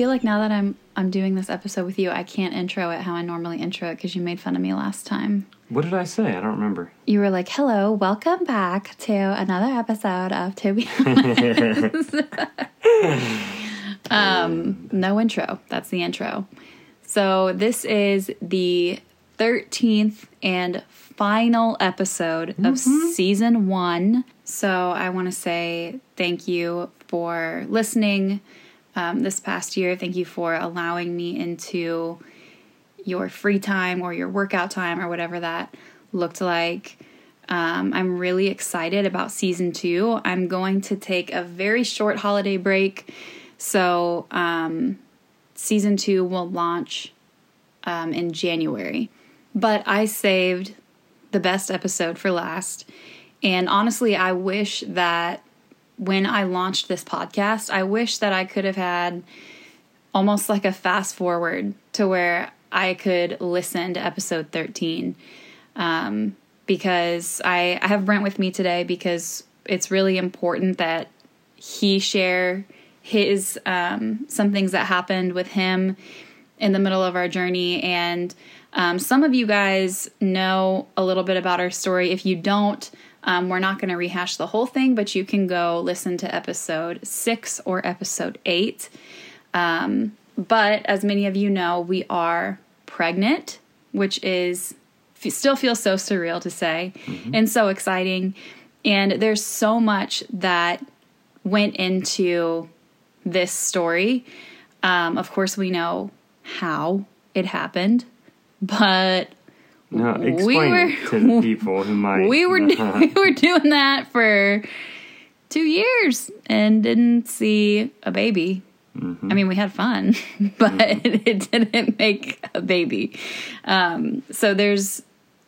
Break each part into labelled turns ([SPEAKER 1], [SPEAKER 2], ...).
[SPEAKER 1] feel like now that I'm I'm doing this episode with you, I can't intro it how I normally intro it because you made fun of me last time.
[SPEAKER 2] What did I say? I don't remember.
[SPEAKER 1] You were like, "Hello, welcome back to another episode of Toby." um, no intro. That's the intro. So this is the thirteenth and final episode of season one. So I want to say thank you for listening um, this past year. Thank you for allowing me into your free time or your workout time or whatever that looked like. Um, I'm really excited about season two. I'm going to take a very short holiday break. So, um, season two will launch um, in January. But I saved the best episode for last. And honestly, I wish that when I launched this podcast, I wish that I could have had almost like a fast forward to where I could listen to episode 13. Um, because I, I have Brent with me today because it's really important that he share his um, some things that happened with him in the middle of our journey. And um, some of you guys know a little bit about our story. If you don't um, we're not going to rehash the whole thing but you can go listen to episode six or episode eight. Um, but as many of you know we are pregnant which is still feels so surreal to say and so exciting. And there's so much that went into this story. Um, of course, we know how it happened, but
[SPEAKER 2] No,
[SPEAKER 1] We were-
[SPEAKER 2] it to the people who might.
[SPEAKER 1] we were we were doing that for two years and didn't see a baby. I mean, we had fun, but it didn't make a baby. Um, so there's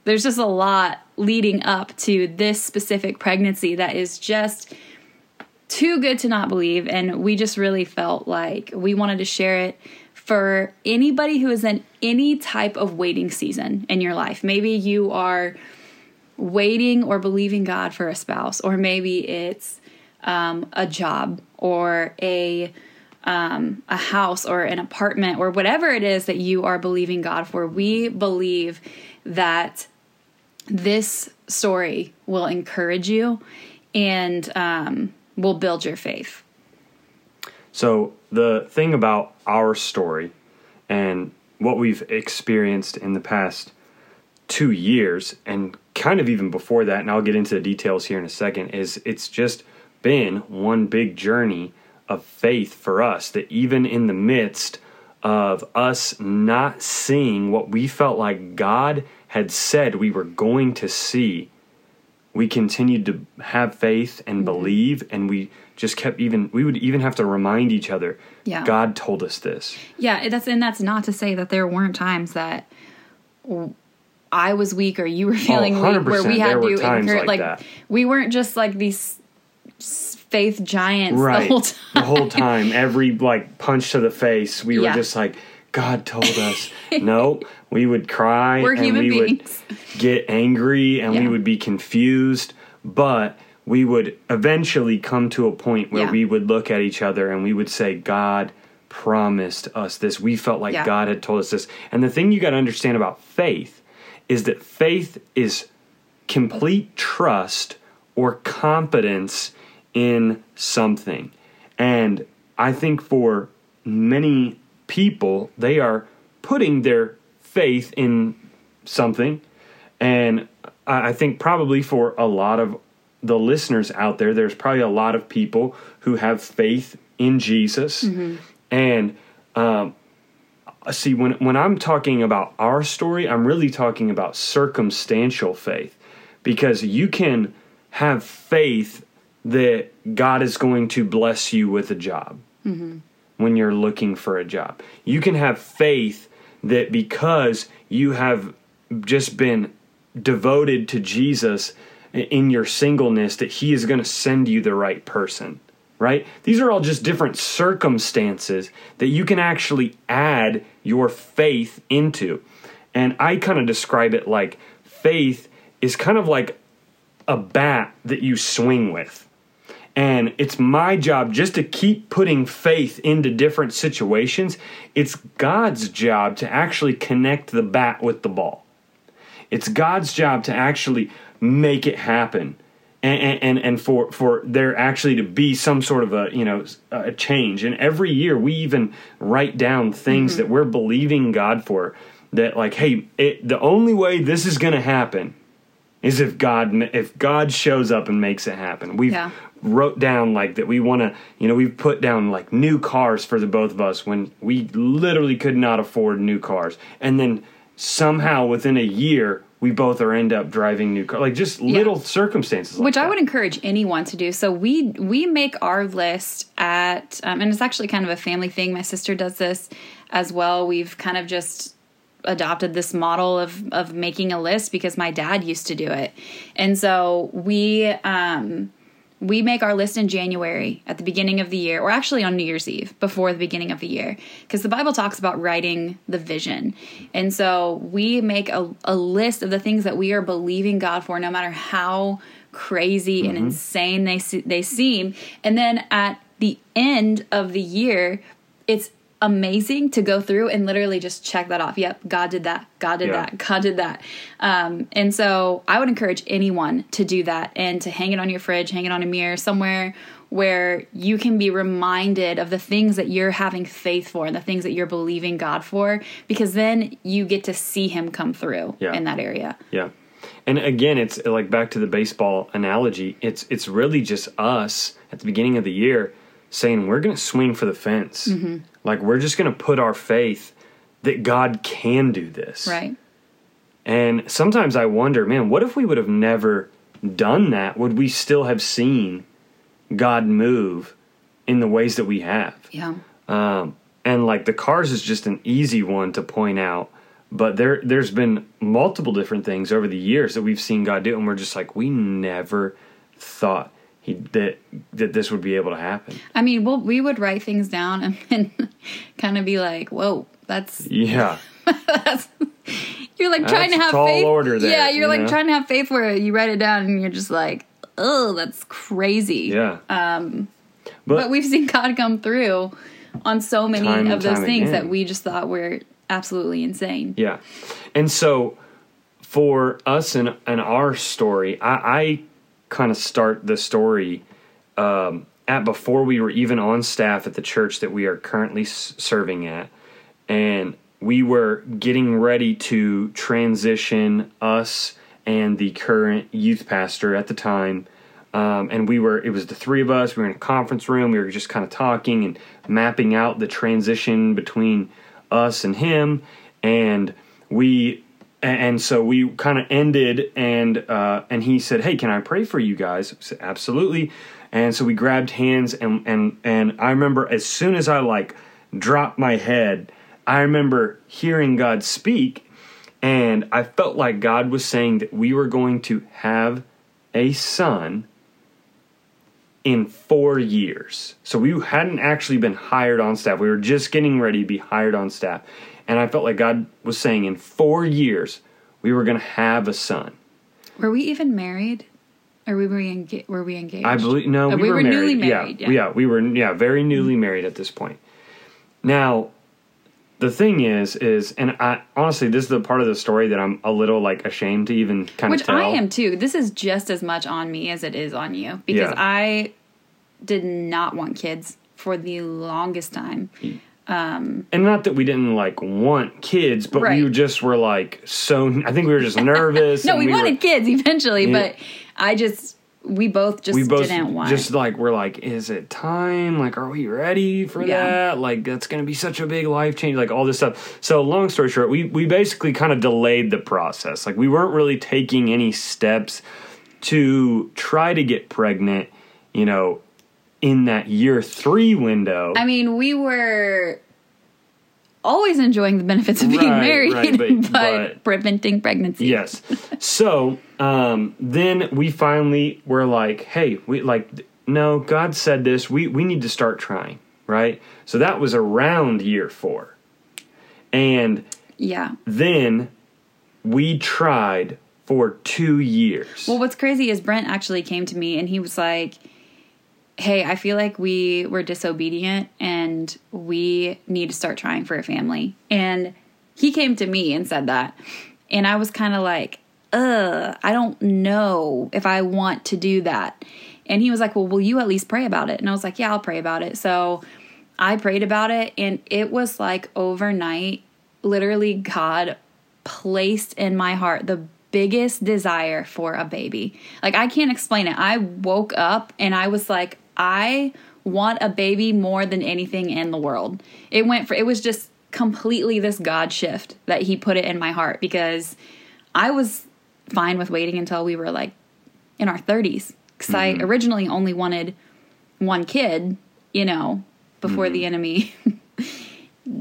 [SPEAKER 1] there's just a lot leading up to this specific pregnancy that is just too good to not believe and we just really felt like we wanted to share it for anybody who is in any type of waiting season in your life. Maybe you are waiting or believing god for a spouse or maybe it's um, a job or a um, a house or an apartment or whatever it is that you are believing god for. We believe that this story will encourage you and um, will build your faith.
[SPEAKER 2] So the thing about our story and what we've experienced in the past two years, and kind of even before that, and I'll get into the details here in a second, is it's just been one big journey of faith for us. That even in the midst of us not seeing what we felt like God had said we were going to see, we continued to have faith
[SPEAKER 1] Mm-hmm.
[SPEAKER 2] and believe and we just kept even we would even have to remind each other
[SPEAKER 1] Yeah.
[SPEAKER 2] god told us this
[SPEAKER 1] Yeah, that's and that's not to say that there weren't times that I was weak or you were feeling weak, where
[SPEAKER 2] 100%
[SPEAKER 1] we had to encourage.
[SPEAKER 2] like
[SPEAKER 1] Like, we weren't just like these faith giants
[SPEAKER 2] right
[SPEAKER 1] the whole time.
[SPEAKER 2] the whole time every like punch to the face we were just like god told us no we would cry
[SPEAKER 1] We're
[SPEAKER 2] and
[SPEAKER 1] human
[SPEAKER 2] we
[SPEAKER 1] beings.
[SPEAKER 2] would get angry and we would be confused but we would eventually come to a point where
[SPEAKER 1] Yeah.
[SPEAKER 2] we would look at each other and we would say god promised us this we felt like
[SPEAKER 1] Yeah.
[SPEAKER 2] god had told us this and the thing you got to understand about faith is that faith is complete trust or confidence in something. And I think for many people, they are putting their faith in something. And I think probably for a lot of the listeners out there, there's probably a lot of people who have faith in Jesus. Mm-hmm. And um, uh, see when when I'm talking about our story, I'm really talking about circumstantial faith because you can have faith that God is going to bless you with a job mm-hmm. When you're looking for a job. You can have faith that because you have just been devoted to Jesus in your singleness that he is going to send you the right person, right? These are all just different circumstances that you can actually add your faith into. And I kind of describe it like faith is kind of like a bat that you swing with. And it's my job just to keep putting faith into different situations. It's God's job to actually connect the bat with the ball. It's God's job to actually make it happen. And, and, and for, for there actually to be some sort of a you know a change and every year we even write down things mm-hmm. that we're believing God for that like hey it, the only way this is going to happen is if God if God shows up and makes it happen. We've
[SPEAKER 1] Yeah.
[SPEAKER 2] wrote down like that we want to, you know, we've put down like new cars for the both of us when we literally could not afford new cars. And then somehow within a year we both are end up driving new cars. Like just little circumstances like
[SPEAKER 1] which I would encourage anyone to do. So we we make our list at, um, and it's actually kind of a family thing. My sister does this as well. We've kind of just adopted this model of of making a list because my dad used to do it, and so we um, we make our list in January at the beginning of the year, or actually on New Year's Eve before the beginning of the year, because the Bible talks about writing the vision. And so we make a, a list of the things that we are believing God for, no matter how crazy and insane they they seem. And then at the end of the year, it's amazing to go through and literally just check that off. Yep, God did that. God did
[SPEAKER 2] Yeah.
[SPEAKER 1] that. God did that. Um, and so I would encourage anyone to do that and to hang it on your fridge, hang it on a mirror somewhere where you can be reminded of the things that you're having faith for and the things that you're believing God for, because then you get to see Him come through
[SPEAKER 2] Yeah.
[SPEAKER 1] in that area.
[SPEAKER 2] Yeah. And again, it's like back to the baseball analogy. It's it's really just us at the beginning of the year saying we're going to swing for the fence.
[SPEAKER 1] Mm-hmm.
[SPEAKER 2] Like we're just going to put our faith that God can do this.
[SPEAKER 1] Right.
[SPEAKER 2] And sometimes I wonder, man, what if we would have never done that? Would we still have seen God move in the ways that we have?
[SPEAKER 1] Yeah.
[SPEAKER 2] Um, and like the cars is just an easy one to point out, but there there's been multiple different things over the years that we've seen God do, and we're just like we never thought he that that this would be able to happen.
[SPEAKER 1] I mean, well, we would write things down and kind of be like, "Whoa, that's
[SPEAKER 2] Yeah,
[SPEAKER 1] you're like trying to
[SPEAKER 2] That's a
[SPEAKER 1] have
[SPEAKER 2] tall
[SPEAKER 1] faith."
[SPEAKER 2] order there,
[SPEAKER 1] yeah, you're
[SPEAKER 2] you
[SPEAKER 1] like
[SPEAKER 2] know?
[SPEAKER 1] trying to have faith where you write it down and you're just like, "Oh, that's crazy."
[SPEAKER 2] yeah. Um,
[SPEAKER 1] But we've seen God come through on so many of those things
[SPEAKER 2] again.
[SPEAKER 1] that we just thought were absolutely insane.
[SPEAKER 2] Yeah. And so for us and and our story, I, I kind of start the story um, at before we were even on staff at the church that we are currently s- serving at, and we were getting ready to transition us and the current youth pastor at the time. Um, and we were, it was the three of us. We were in a conference room. We were just kind of talking and mapping out the transition between us and him. And we, and so we kind of ended, and uh, and he said, "Hey, can I pray for you guys?" Said, "Absolutely." And so we grabbed hands, and and and I remember as soon as I like dropped my head, I remember hearing God speak, and I felt like God was saying that we were going to have a son in four years. So we hadn't actually been hired on staff. We were just getting ready to be hired on staff. And I felt like God was saying in four years, we were going to have a son.
[SPEAKER 1] Were we even married? Or were we, enga- were we engaged?
[SPEAKER 2] I believe, no,
[SPEAKER 1] Oh,
[SPEAKER 2] we,
[SPEAKER 1] we
[SPEAKER 2] were,
[SPEAKER 1] were
[SPEAKER 2] married.
[SPEAKER 1] newly married,
[SPEAKER 2] Yeah,
[SPEAKER 1] yeah.
[SPEAKER 2] we were, yeah, very newly married at this point. Now, the thing is, is, and I honestly, this is the part of the story that I'm a little like ashamed to even kind
[SPEAKER 1] Which
[SPEAKER 2] of tell.
[SPEAKER 1] Which I am too. This is just as much on me as it is on you because
[SPEAKER 2] Yeah.
[SPEAKER 1] I did not want kids for the longest time.
[SPEAKER 2] Um, and not that we didn't like want kids, but we just were like so. I think we were just nervous.
[SPEAKER 1] No, we,
[SPEAKER 2] were-
[SPEAKER 1] wanted kids eventually,
[SPEAKER 2] Yeah.
[SPEAKER 1] but I just we both just
[SPEAKER 2] we both
[SPEAKER 1] didn't want.
[SPEAKER 2] just like we're like is it time? Like are we ready for
[SPEAKER 1] Yeah.
[SPEAKER 2] that? Like that's gonna be such a big life change like all this stuff. So long story short we we basically kind of delayed the process. Like we weren't really taking any steps to try to get pregnant you know in that year three window.
[SPEAKER 1] I mean, we were always enjoying the benefits of being
[SPEAKER 2] Right,
[SPEAKER 1] married,
[SPEAKER 2] right,
[SPEAKER 1] but,
[SPEAKER 2] but-
[SPEAKER 1] preventing pregnancy.
[SPEAKER 2] Yes. so um, then we finally were like, hey, we like no, God said this. We we need to start trying, right? So that was around year four, and
[SPEAKER 1] Yeah.
[SPEAKER 2] then we tried for two years.
[SPEAKER 1] Well, what's crazy is Brent actually came to me and he was like, Hey, I feel like we were disobedient and we need to start trying for a family. And he came to me and said that. And I was kind of like, Ugh, I don't know if I want to do that. And he was like, Well, will you at least pray about it? And I was like, Yeah, I'll pray about it. So I prayed about it and it was like overnight, literally, God placed in my heart the biggest desire for a baby. Like I can't explain it. I woke up and I was like, I want a baby more than anything in the world. It went for it was just completely this God shift that he put it in my heart because I was fine with waiting until we were like in our 30s cuz I mm-hmm. originally only wanted one kid, you know, before mm-hmm. the enemy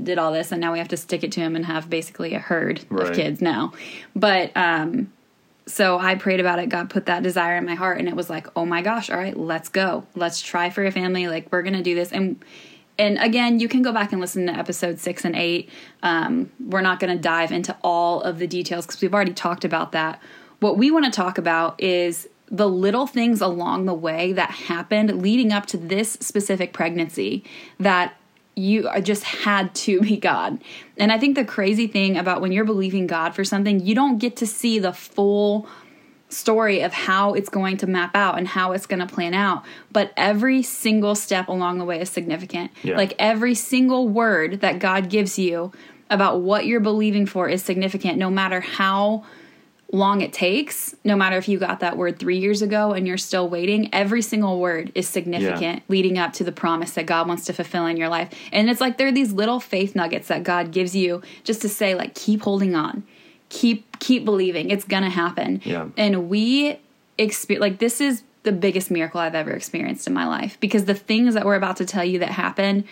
[SPEAKER 1] did all this and now we have to stick it to him and have basically a herd
[SPEAKER 2] Right.
[SPEAKER 1] of kids now. But um so I prayed about it. God put that desire in my heart and it was like, "Oh my gosh, all right, let's go. Let's try for a family. Like we're going to do this." And and again, you can go back and listen to episode 6 and 8. Um we're not going to dive into all of the details cuz we've already talked about that. What we want to talk about is the little things along the way that happened leading up to this specific pregnancy that you just had to be God. And I think the crazy thing about when you're believing God for something, you don't get to see the full story of how it's going to map out and how it's going to plan out. But every single step along the way is significant.
[SPEAKER 2] Yeah.
[SPEAKER 1] Like every single word that God gives you about what you're believing for is significant, no matter how long it takes, no matter if you got that word three years ago and you're still waiting, every single word is significant leading up to the promise that God wants to fulfill in your life. And it's like there are these little faith nuggets that God gives you just to say, like, keep holding on, keep keep believing, it's gonna happen.
[SPEAKER 2] Yeah.
[SPEAKER 1] And we experience like this is the biggest miracle I've ever experienced in my life because the things that we're about to tell you that happen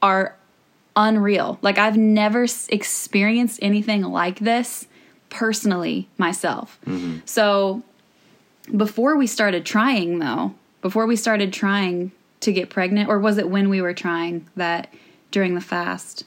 [SPEAKER 1] are unreal. Like I've never s- experienced anything like this personally myself. Mm-hmm. So before we started trying though, before we started trying to get pregnant or was it when we were trying that during the fast?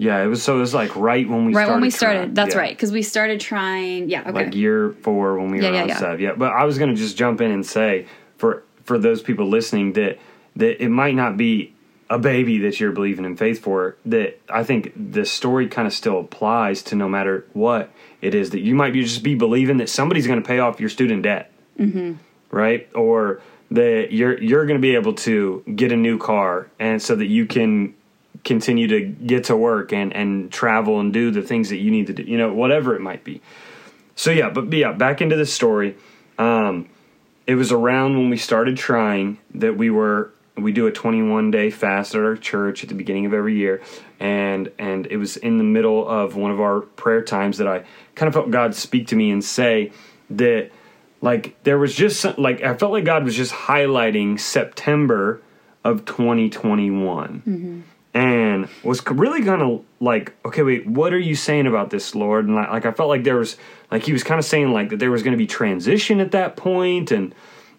[SPEAKER 2] yeah, it was so it was like right when we
[SPEAKER 1] right
[SPEAKER 2] started
[SPEAKER 1] when we started.
[SPEAKER 2] trying.
[SPEAKER 1] That's
[SPEAKER 2] Yeah.
[SPEAKER 1] right cuz we started trying. Yeah, okay.
[SPEAKER 2] like year four when we
[SPEAKER 1] Yeah,
[SPEAKER 2] were
[SPEAKER 1] yeah,
[SPEAKER 2] on
[SPEAKER 1] yeah.
[SPEAKER 2] Yeah, but I was gonna just jump in and say for for those people listening that that it might not be a baby that you're believing in faith for. That I think the story kind of still applies to no matter what it is that you might be just be believing that somebody's going to pay off your student debt, mm-hmm. right? Or that you're you're going to be able to get a new car, and so that you can continue to get to work and and travel and do the things that you need to do. You know, whatever it might be. So yeah, but yeah, back into the story. Um, it was around when we started trying that we were we do a 21 day fast at our church at the beginning of every year. And and it was in the middle of one of our prayer times that I kind of felt God speak to me and say that like there was just some, like I felt like God was just highlighting September of 2021 mm-hmm. and was really kind of like okay wait what are you saying about this lord? And like, like i felt like there was like he was kind of saying like that there was gonna be transition at that point and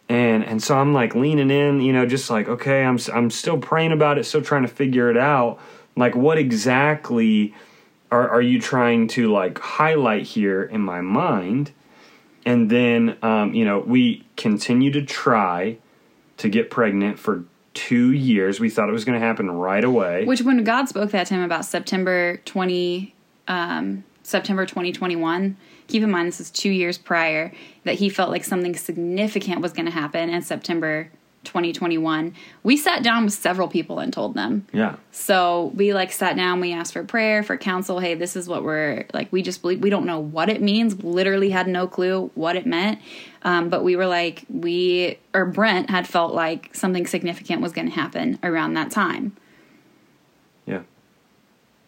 [SPEAKER 2] and and so i'm like leaning in you know just like okay i'm i'm still praying about it still trying to figure it out. Like what exactly are, are you trying to like highlight here in my mind? And then um, you know we continue to try to get pregnant for two years. We thought it was going to happen right away.
[SPEAKER 1] Which when God spoke that him about September 20 um September 2021, keep in mind this is 2 years prior that he felt like something significant was going to happen in September 2021. We sat down with several people and told them.
[SPEAKER 2] yeah
[SPEAKER 1] So we like sat down, we asked for prayer, for counsel. Hey, this is what we're like. We just believe we don't know what it means. Literally had no clue what it meant. Um, but we were like, we or Brent had felt like something significant was going to happen around that time.
[SPEAKER 2] Yeah.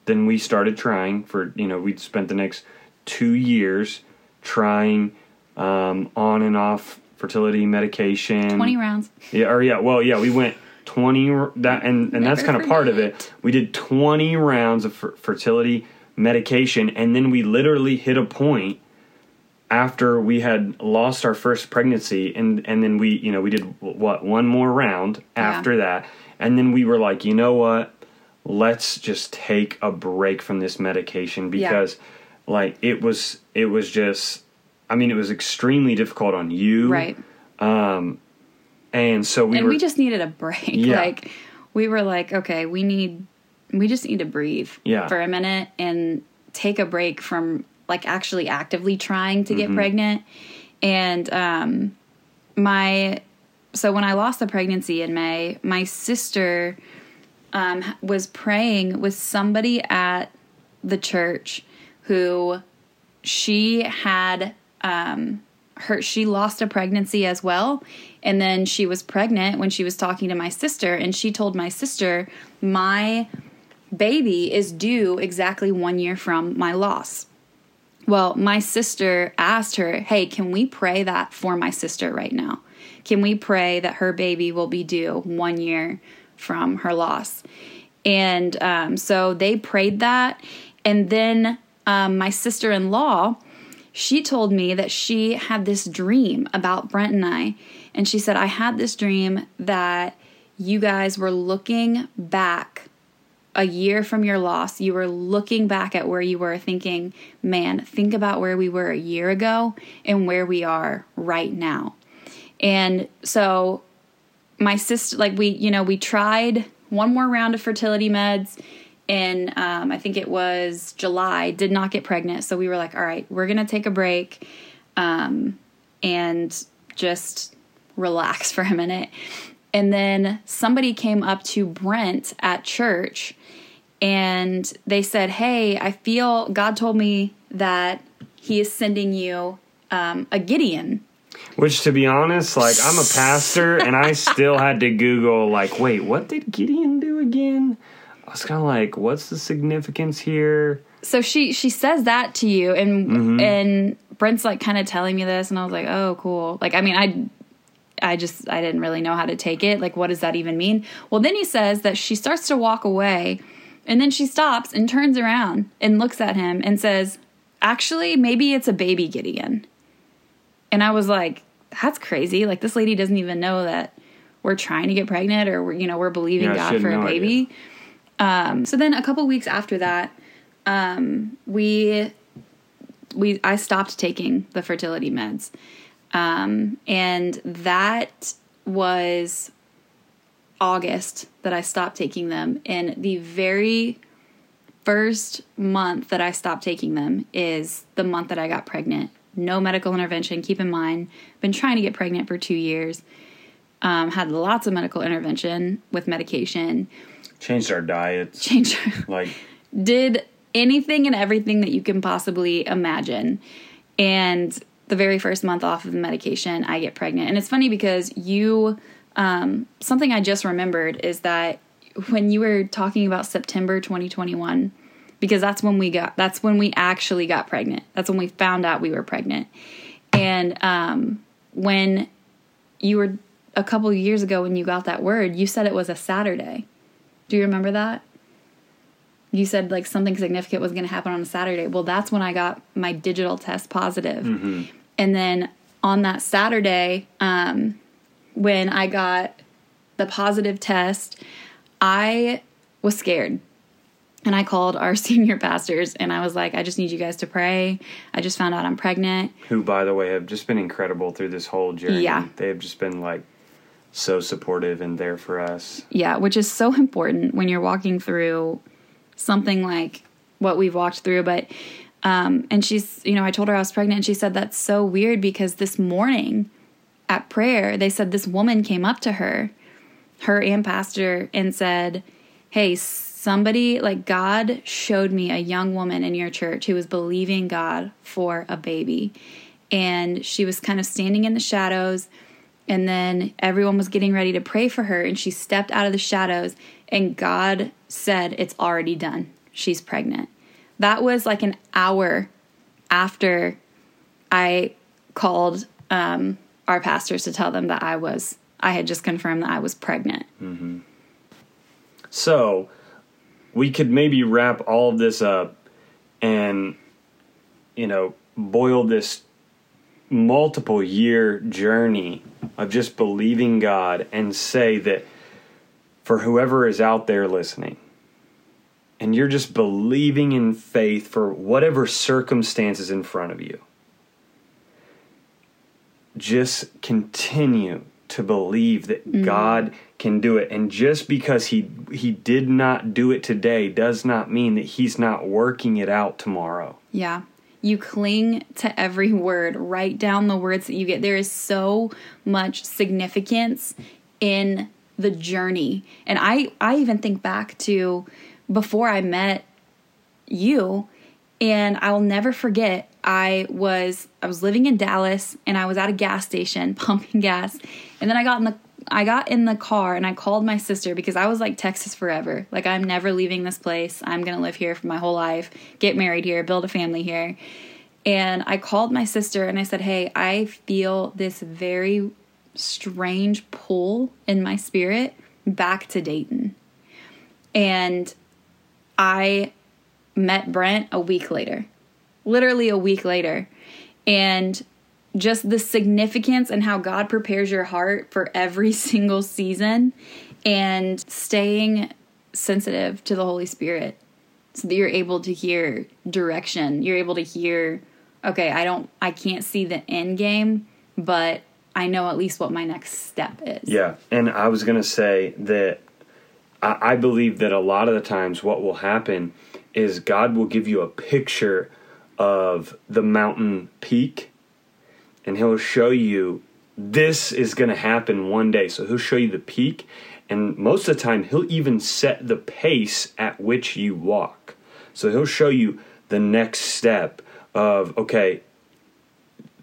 [SPEAKER 2] Then we started trying for, you know, we spent the next two years trying um, on and off fertility medication.
[SPEAKER 1] 20 rounds.
[SPEAKER 2] Yeah, or yeah, well, yeah, we went 20 that and and that's kind of part of it. We did 20 rounds of fer- fertility medication and then we literally hit a point after we had lost our first pregnancy and and then we you know we did what one more round after that and then we were like you know what let's just take a break from this medication because like it was it was just i mean it was extremely difficult on you
[SPEAKER 1] Right.
[SPEAKER 2] Um, and so we
[SPEAKER 1] and
[SPEAKER 2] were
[SPEAKER 1] we just needed a break.
[SPEAKER 2] Yeah.
[SPEAKER 1] Like we were like, okay, we need we just need to breathe
[SPEAKER 2] Yeah.
[SPEAKER 1] for a minute and take a break from like actually actively trying to get
[SPEAKER 2] Mm-hmm.
[SPEAKER 1] pregnant. And um my so when I lost the pregnancy in May, my sister um was praying with somebody at the church who she had um her she lost a pregnancy as well. And then she was pregnant when she was talking to my sister and she told my sister my baby is due exactly 1 year from my loss. Well my sister asked her hey can we pray that for my sister right now? Can we pray that her baby will be due 1 year from her loss? And um, so they prayed that. And then um, my sister-in-law she told me that she had this dream about Brent and I. And she said, I had this dream that you guys were looking back a year from your loss. You were looking back at where you were thinking, man, think about where we were a year ago and where we are right now. And so my sister, like we, you know, we tried one more round of fertility meds in um, I think it was July, did not get pregnant. So we were like, all right, we're gonna take a break um, and just relax for a minute. And then somebody came up to Brent at church and they said, Hey, I feel God told me that He is sending you um, a Gideon.
[SPEAKER 2] Which, to be honest, like I'm a pastor, and I still had to Google, like, wait, what did Gideon do again? I was kind of like, what's the significance here?
[SPEAKER 1] so she she says that to you and mm-hmm. and Brent's like kind of telling me this and I was like, "Oh, cool." Like I mean, I I just I didn't really know how to take it. Like what does that even mean? Well, then he says that she starts to walk away and then she stops and turns around and looks at him and says, "Actually, maybe it's a baby Gideon." And I was like, "That's crazy. Like this lady doesn't even know that we're trying to get pregnant or we're, you know, we're believing
[SPEAKER 2] Yeah,
[SPEAKER 1] God for a
[SPEAKER 2] idea.
[SPEAKER 1] Baby." Um, so then a couple weeks after that, um, we we I stopped taking the fertility meds, um, and that was August that I stopped taking them. And the very first month that I stopped taking them is the month that I got pregnant. No medical intervention. Keep in mind, been trying to get pregnant for two years. Um, had lots of medical intervention with medication.
[SPEAKER 2] Changed our diets.
[SPEAKER 1] Changed
[SPEAKER 2] Like,
[SPEAKER 1] did anything and everything that you can possibly imagine. And the very first month off of the medication, I get pregnant. And it's funny because you, um, something I just remembered is that when you were talking about September 2021, because that's when we got, that's when we actually got pregnant. That's when we found out we were pregnant. And um, when you were a couple years ago, when you got that word, you said it was a Saturday. Do you remember that? you said like something significant was going to happen on a Saturday. Well, that's when I got my digital test positive. And then on that Saturday, um, when I got the positive test, I was scared. And I called our senior pastors and I was like, I just need you guys to pray. I just found out I'm pregnant.
[SPEAKER 2] who, by the way, have just been incredible through this whole journey.
[SPEAKER 1] Yeah.
[SPEAKER 2] They have just been, like, so supportive and there for us.
[SPEAKER 1] Yeah, which is so important when you're walking through something like what we've walked through. But, um, and she's, you know, I told her I was pregnant and she said, that's so weird because this morning at prayer, they said this woman came up to her, her and pastor, and said, Hey, somebody, like God showed me a young woman in your church who was believing God for a baby. And she was kind of standing in the shadows and then everyone was getting ready to pray for her and she stepped out of the shadows and god said it's already done. She's pregnant. That was like an hour after i called um, our pastors to tell them that i was i had just confirmed that i was pregnant.
[SPEAKER 2] So, we could maybe wrap all of this up and, you know, boil this multiple year journey of just believing God and say that for whoever is out there listening, and you're just believing in faith for whatever circumstances in front of you, just continue to believe that mm. God can do it. And just because he he did not do it today does not mean that he's not working it out tomorrow.
[SPEAKER 1] Yeah. You cling to every word, write down the words that you get. There is so much significance in the journey. And I I even think back to before I met you and I'll never forget I was I was living in Dallas and I was at a gas station pumping gas and then I got in the I got in the car and I called my sister because I was like Texas forever. Like I'm never leaving this place. I'm going to live here for my whole life, get married here, build a family here. And I called my sister and I said, "Hey, I feel this very strange pull in my spirit back to Dayton." And I met Brent a week later, literally a week later. And just the significance and how God prepares your heart for every single season and staying sensitive to the Holy Spirit so that you're able to hear direction. You're able to hear, okay, I don't, I can't see the end game, but I know at least what my next step is.
[SPEAKER 2] Yeah, and I was gonna say that I, I believe that a lot of the times what will happen is God will give you a picture of the mountain peak, and He'll show you this is gonna happen one day. So He'll show you the peak, and most of the time He'll even set the pace at which you walk. So He'll show you the next step of okay,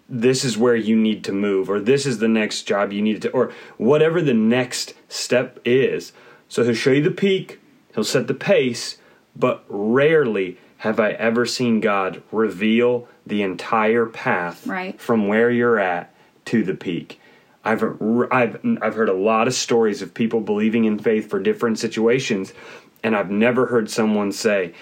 [SPEAKER 2] this is where you need to move or this is the next job you need to or whatever the next step is so he'll show you the peak he'll set the pace but rarely have i ever seen god reveal the entire path
[SPEAKER 1] Right.
[SPEAKER 2] from where you're at to the peak I've, I've, I've heard a lot of stories of people believing in faith for different situations, and I've never heard someone say,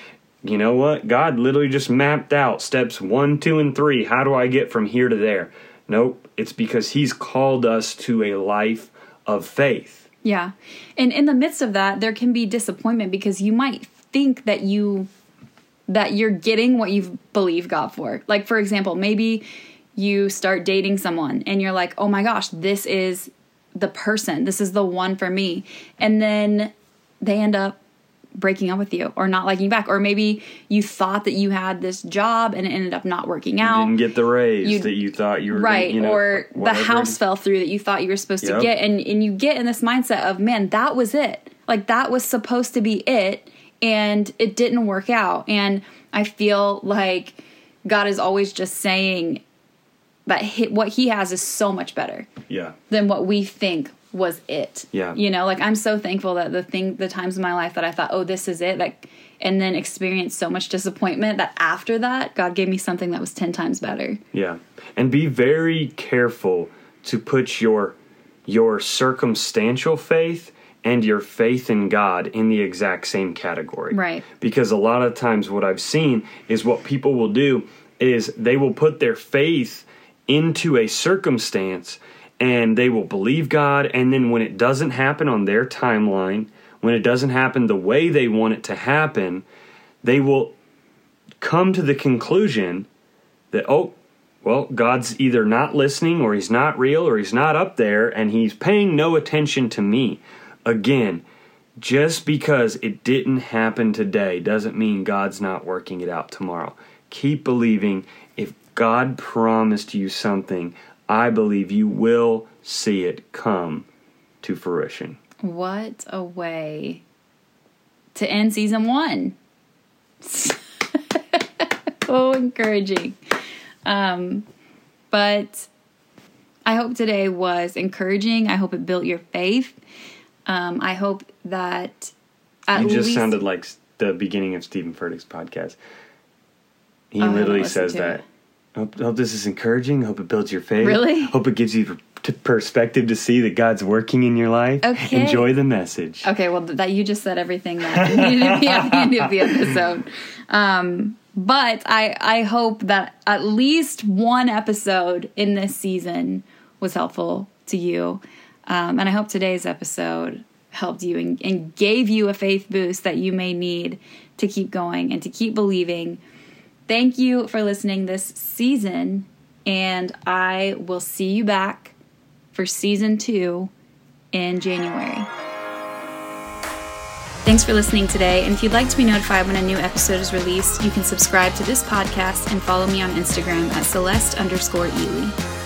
[SPEAKER 2] you know what? God literally just mapped out steps one, two, and three. How do I get from here to there? Nope. It's because He's called us to a life of faith.
[SPEAKER 1] Yeah. And in the midst of that, there can be disappointment because you might think that you that you're getting what you believe God for. Like for example, maybe you start dating someone and you're like, "Oh my gosh, this is the person. This is the one for me." And then they end up breaking up with you or not liking you back or maybe you thought that you had this job and it ended up not working out You
[SPEAKER 2] Didn't get the raise
[SPEAKER 1] You-
[SPEAKER 2] that you thought you were
[SPEAKER 1] right
[SPEAKER 2] you know,
[SPEAKER 1] or the house fell through that you thought you were supposed
[SPEAKER 2] Yep.
[SPEAKER 1] to get and and you get in this mindset of man that was it like that was supposed to be it and it didn't work out and i feel like god is always just saying that what he has is so much better
[SPEAKER 2] Yeah.
[SPEAKER 1] than what we think was it
[SPEAKER 2] Yeah.
[SPEAKER 1] you know like i'm so thankful that the thing the times in my life that i thought oh this is it like and then experienced so much disappointment that after that god gave me something that was 10 times better
[SPEAKER 2] Yeah. And be very careful to put your your circumstantial faith and your faith in God in the exact same category.
[SPEAKER 1] Right.
[SPEAKER 2] Because a lot of times what I've seen is what people will do is they will put their faith into a circumstance and they will believe God and then when it doesn't happen on their timeline, when it doesn't happen the way they want it to happen, they will come to the conclusion that oh well god's either not listening or he's not real or he's not up there and he's paying no attention to me again just because it didn't happen today doesn't mean god's not working it out tomorrow keep believing if god promised you something i believe you will see it come to fruition
[SPEAKER 1] What a way to end season one. so encouraging. Um, but I hope today was encouraging. I hope it built your faith. Um, I hope that at
[SPEAKER 2] you just
[SPEAKER 1] least
[SPEAKER 2] sounded like the beginning of Stephen Furtick's podcast. He
[SPEAKER 1] Oh,
[SPEAKER 2] literally says that. Hope, hope this is encouraging. Hope it builds your faith.
[SPEAKER 1] Really?
[SPEAKER 2] Hope it gives you per- perspective to see that God's working in your life.
[SPEAKER 1] Okay.
[SPEAKER 2] Enjoy the message.
[SPEAKER 1] Okay, well, that you just said everything that needed to be at the end of the episode. Um, but I I hope that at least one episode in this season was helpful to you, um, and I hope today's episode helped you and, and gave you a faith boost that you may need to keep going and to keep believing. Thank you for listening this season, and I will see you back for season two in January. Thanks for listening today. And if you'd like to be notified when a new episode is released, you can subscribe to this podcast and follow me on Instagram at Celeste underscore Ely.